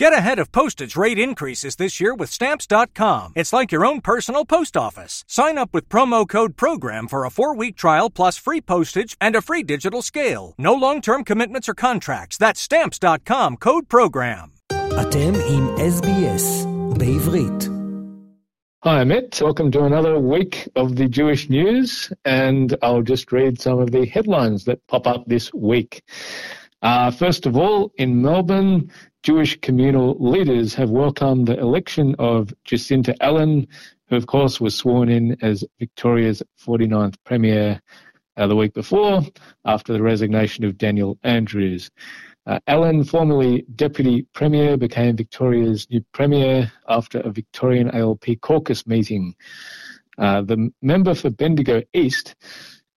Get ahead of postage rate increases this year with Stamps.com. It's like your own personal post office. Sign up with promo code PROGRAM for a four week trial plus free postage and a free digital scale. No long term commitments or contracts. That's Stamps.com code PROGRAM. אתם עם SBS בעברית. Hi, Amit. Welcome to another week of the Jewish news, and I'll just read some of the headlines that pop up this week. Uh, first of all, in Melbourne, Jewish communal leaders have welcomed the election of Jacinta Allan, who, of course, was sworn in as Victoria's 49th Premier uh, the week before after the resignation of Daniel Andrews. Uh, Allan, formerly Deputy Premier, became Victoria's new Premier after a Victorian ALP caucus meeting. Uh, the member for Bendigo East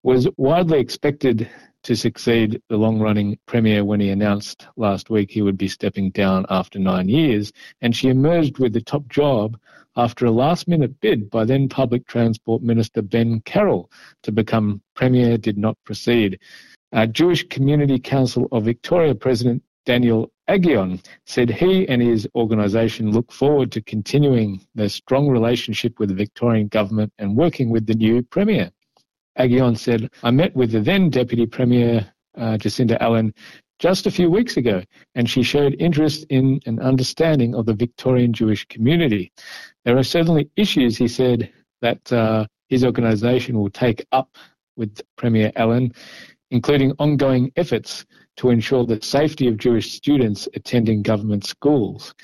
was widely expected to succeed the long running Premier when he announced last week he would be stepping down after nine years, and she emerged with the top job after a last minute bid by then Public Transport Minister Ben Carroll to become Premier did not proceed. Uh, Jewish Community Council of Victoria President Daniel Aghion said he and his organisation look forward to continuing their strong relationship with the Victorian government and working with the new Premier. Aghion said, I met with the then Deputy Premier uh, Jacinta Allan just a few weeks ago, and she showed interest in an understanding of the Victorian Jewish community. There are certainly issues, he said, that uh, his organisation will take up with Premier Allan, including ongoing efforts to ensure the safety of Jewish students attending government schools.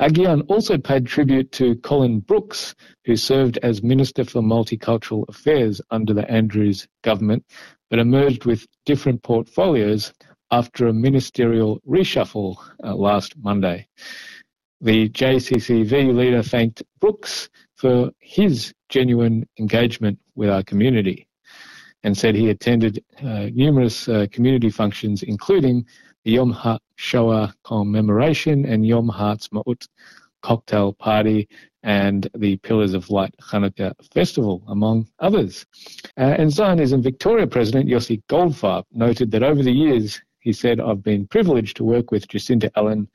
Aghion also paid tribute to Colin Brooks, who served as Minister for Multicultural Affairs under the Andrews government, but emerged with different portfolios after a ministerial reshuffle uh, last Monday. The JCCV leader thanked Brooks for his genuine engagement with our community and said he attended uh, numerous uh, community functions, including Yom HaShoah commemoration and Yom Ha'atzmaut cocktail party and the Pillars of Light Hanukkah festival, among others. Uh, and Zionism Victoria President Yossi Goldfarb noted that over the years, he said, I've been privileged to work with Jacinta Allan,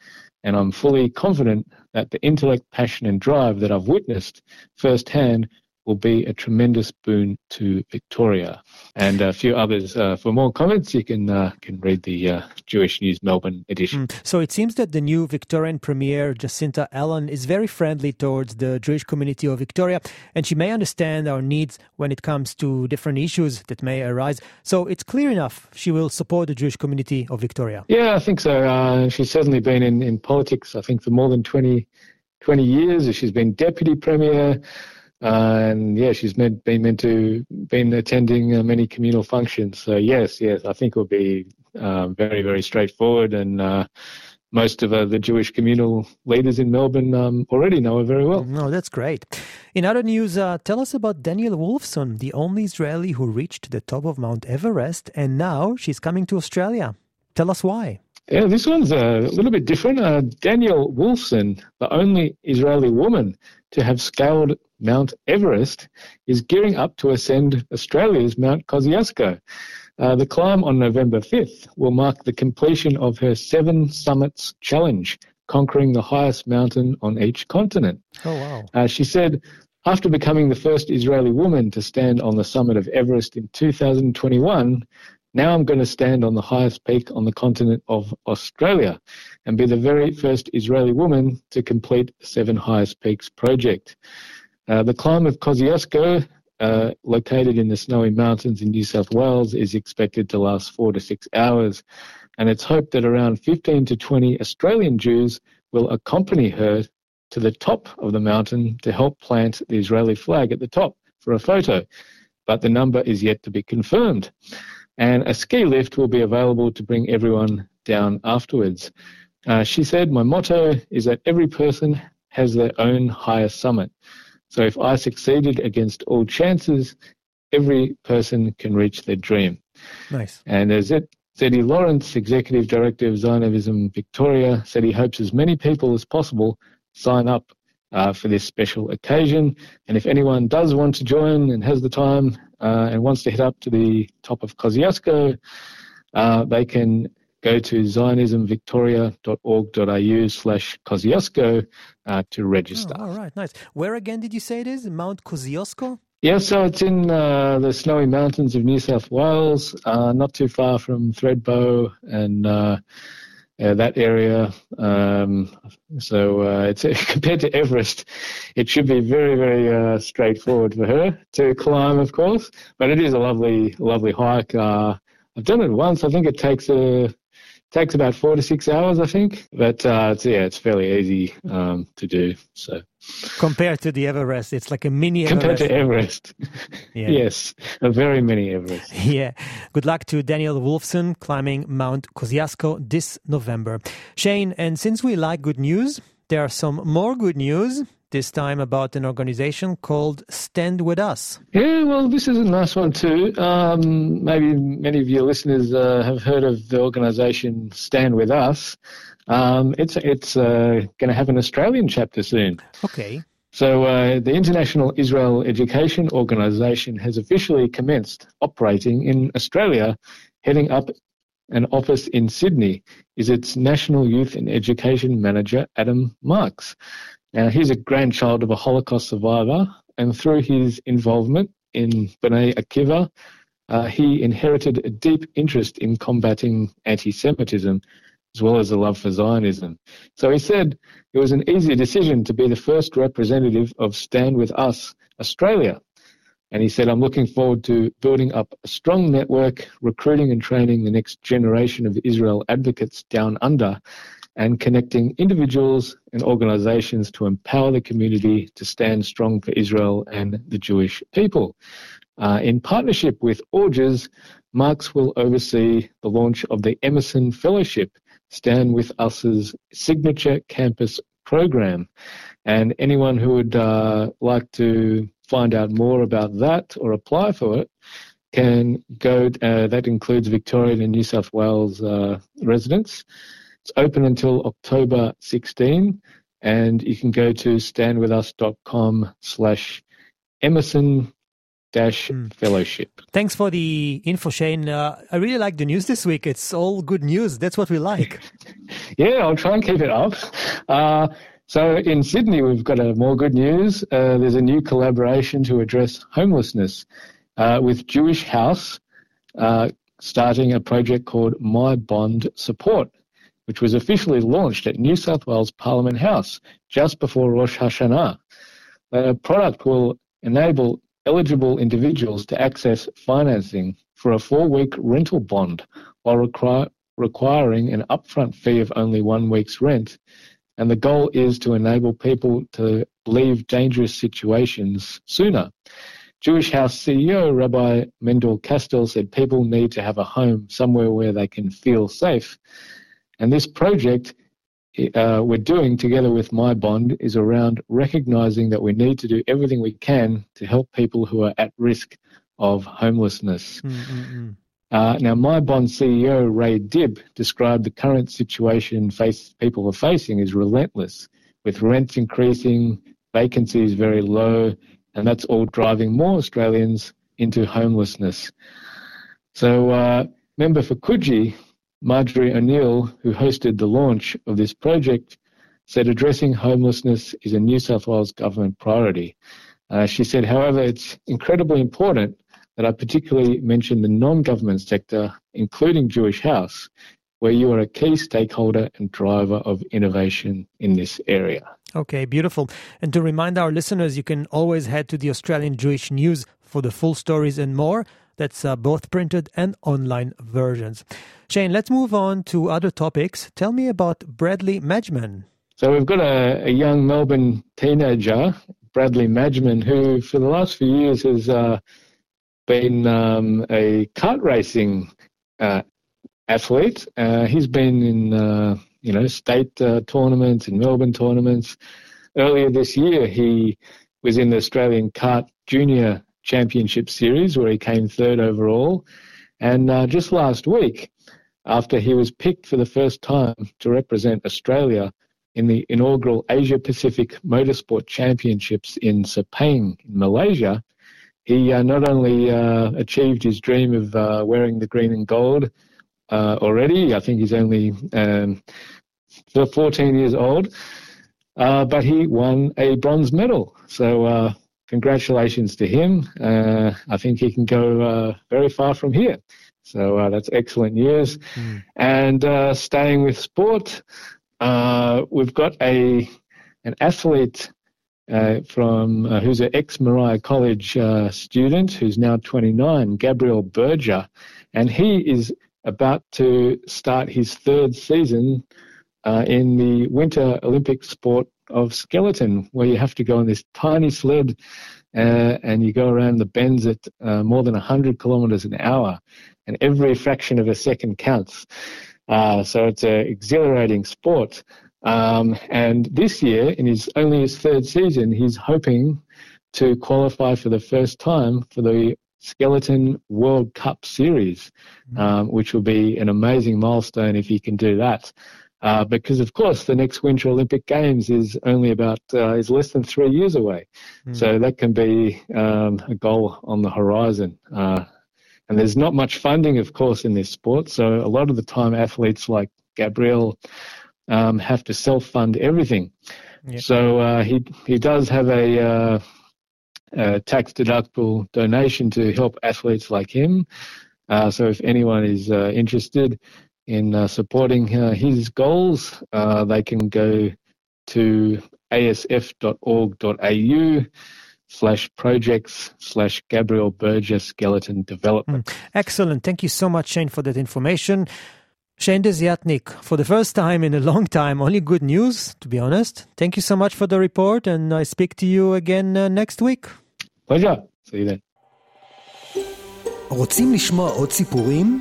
and I'm fully confident that the intellect, passion, and drive that I've witnessed firsthand will be a tremendous boon to Victoria. And a few others. Uh, for more comments, you can uh, can read the uh, Jewish News Melbourne edition. Mm. So it seems that the new Victorian Premier, Jacinta Allan, is very friendly towards the Jewish community of Victoria, and she may understand our needs when it comes to different issues that may arise. So it's clear enough she will support the Jewish community of Victoria. Yeah, I think so. Uh, she's certainly been in, in politics, I think, for more than 20, 20 years. She's been Deputy Premier. And yeah, she's meant, been meant to been attending uh, many communal functions. So yes, yes, I think it will be uh, very, very straightforward, and uh, most of uh, the Jewish communal leaders in Melbourne um, already know her very well. No, that's great. In other news, uh, tell us about Danielle Wolfson, the only Israeli who reached the top of Mount Everest, and now she's coming to Australia. Tell us why. Yeah, this one's a little bit different. Uh, Danielle Wolfson, the only Israeli woman to have scaled Mount Everest, is gearing up to ascend Australia's Mount Kosciuszko. Uh, the climb on November 5th will mark the completion of her Seven Summits Challenge, conquering the highest mountain on each continent. Oh, wow. Uh, she said, after becoming the first Israeli woman to stand on the summit of Everest in 2021, now I'm going to stand on the highest peak on the continent of Australia and be the very first Israeli woman to complete Seven Highest Peaks project. Uh, the climb of Kosciuszko, uh, located in the snowy mountains in New South Wales, is expected to last four to six hours, and it's hoped that around 15 to 20 Australian Jews will accompany her to the top of the mountain to help plant the Israeli flag at the top for a photo. But the number is yet to be confirmed and a ski lift will be available to bring everyone down afterwards. Uh, she said, My motto is that every person has their own highest summit. So if I succeeded against all chances, every person can reach their dream. Nice. And as it Zeddy Lawrence, Executive Director of Zionism Victoria, said he hopes as many people as possible sign up uh, for this special occasion. And if anyone does want to join and has the time uh, and wants to head up to the top of Kosciuszko, uh, they can go to zionismvictoria.org.au slash Kosciuszko uh, to register. Oh, all right, nice. Where again did you say it is? Mount Kosciuszko? Yeah, so it's in uh, the snowy mountains of New South Wales, uh, not too far from Thredbo and uh, that area. Um, so uh, it's compared to Everest, it should be very, very uh, straightforward for her to climb, of course. But it is a lovely, lovely hike. Uh, I've done it once. I think it takes a takes about four to six hours, I think. But uh, it's, yeah, it's fairly easy um, to do. So compared to the Everest, it's like a mini compared to Everest. yeah. yes, a very mini Everest. Yeah. Good luck to Daniel Wolfson climbing Mount Kosciuszko this November. Shane, and since we like good news, there are some more good news this time about an organization called Stand With Us. Yeah, well, this is a nice one too. Um, maybe many of your listeners uh, have heard of the organization Stand With Us. Um, it's it's uh, going to have an Australian chapter soon. Okay. So uh, the International Israel Education Organization has officially commenced operating in Australia, heading up an office in Sydney is its National Youth and Education Manager, Adam Marks. Now, he's a grandchild of a Holocaust survivor, and through his involvement in Bnei Akiva, uh, he inherited a deep interest in combating anti Semitism as well as a love for Zionism. So he said it was an easy decision to be the first representative of Stand With Us Australia. And he said, I'm looking forward to building up a strong network, recruiting and training the next generation of Israel advocates down under, and connecting individuals and organizations to empower the community to stand strong for Israel and the Jewish people. Uh, in partnership with Orges, Marks will oversee the launch of the Emerson Fellowship, Stand With Us's signature campus program. And anyone who would uh, like to find out more about that or apply for it can go, uh, that includes Victorian and New South Wales uh, residents. It's open until October 16, and you can go to standwithus.com slash Emerson dash hmm. fellowship. Thanks for the info, Shane. Uh, I really like the news this week. It's all good news. That's what we like. yeah, I'll try and keep it up. Uh, so in Sydney, we've got a more good news. Uh, there's a new collaboration to address homelessness uh, with Jewish House uh, starting a project called My Bond Support which was officially launched at New South Wales Parliament House just before Rosh Hashanah. The product will enable eligible individuals to access financing for a four-week rental bond while requiring an upfront fee of only one week's rent. And the goal is to enable people to leave dangerous situations sooner. Jewish House CEO Rabbi Mendel Kastel said people need to have a home somewhere where they can feel safe. And this project uh, we're doing together with My Bond is around recognizing that we need to do everything we can to help people who are at risk of homelessness. Mm-hmm. Uh, now, My Bond CEO Ray Dibb described the current situation face, people are facing as relentless, with rents increasing, vacancies very low, and that's all driving more Australians into homelessness. So, uh, member for Coogee, Marjorie O'Neill, who hosted the launch of this project, said addressing homelessness is a New South Wales government priority. Uh, she said, however, it's incredibly important that I particularly mention the non-government sector, including Jewish House, where you are a key stakeholder and driver of innovation in this area. Okay, beautiful. And to remind our listeners, you can always head to the Australian Jewish News for the full stories and more. That's uh, both printed and online versions. Shane, let's move on to other topics. Tell me about Bradley Madgeman. So we've got a, a young Melbourne teenager, Bradley Madgeman, who for the last few years has uh, been um, a kart racing uh, athlete. Uh, he's been in uh, you know state uh, tournaments and Melbourne tournaments. Earlier this year, he was in the Australian Kart Junior Championship Series, where he came third overall. And uh, just last week, after he was picked for the first time to represent Australia in the inaugural Asia Pacific Motorsport Championships in Sepang, in Malaysia, he uh, not only uh, achieved his dream of uh, wearing the green and gold uh, already. I think he's only um, 14 years old, uh, but he won a bronze medal. So uh, congratulations to him. I think he can go very far from here. So uh, that's excellent news. Mm. And staying with sport, we've got a an athlete uh, from uh, who's an ex Moriah College uh, student who's now 29, Gabriel Berger, and he is about to start his third season uh, in the Winter Olympic sport of skeleton, where you have to go on this tiny sled uh, and you go around the bends at uh, more than 100 kilometers an hour, and every fraction of a second counts. so it's an exhilarating sport. Um, and this year, in his only his third season, he's hoping to qualify for the first time for the Skeleton World Cup Series, mm-hmm. um, which will be an amazing milestone if he can do that. Uh, because of course the next Winter Olympic Games is only about uh, is less than three years away, mm. so that can be um, a goal on the horizon. Uh, and there's not much funding, of course, in this sport. So a lot of the time, athletes like Gabriel um, have to self-fund everything. So uh, he he does have a, uh, a tax-deductible donation to help athletes like him. Uh, so if anyone is uh, interested in uh, supporting uh, his goals, they can go to asf.org.au slash projects slash Gabriel Berger Skeleton Development. Mm. Excellent. Thank you so much, Shane, for that information. Shane Desiatnik, for the first time in a long time, only good news, to be honest. Thank you so much for the report, and I speak to you again uh, next week. Pleasure. See you then. רוצים לשמוע עוד סיפורים?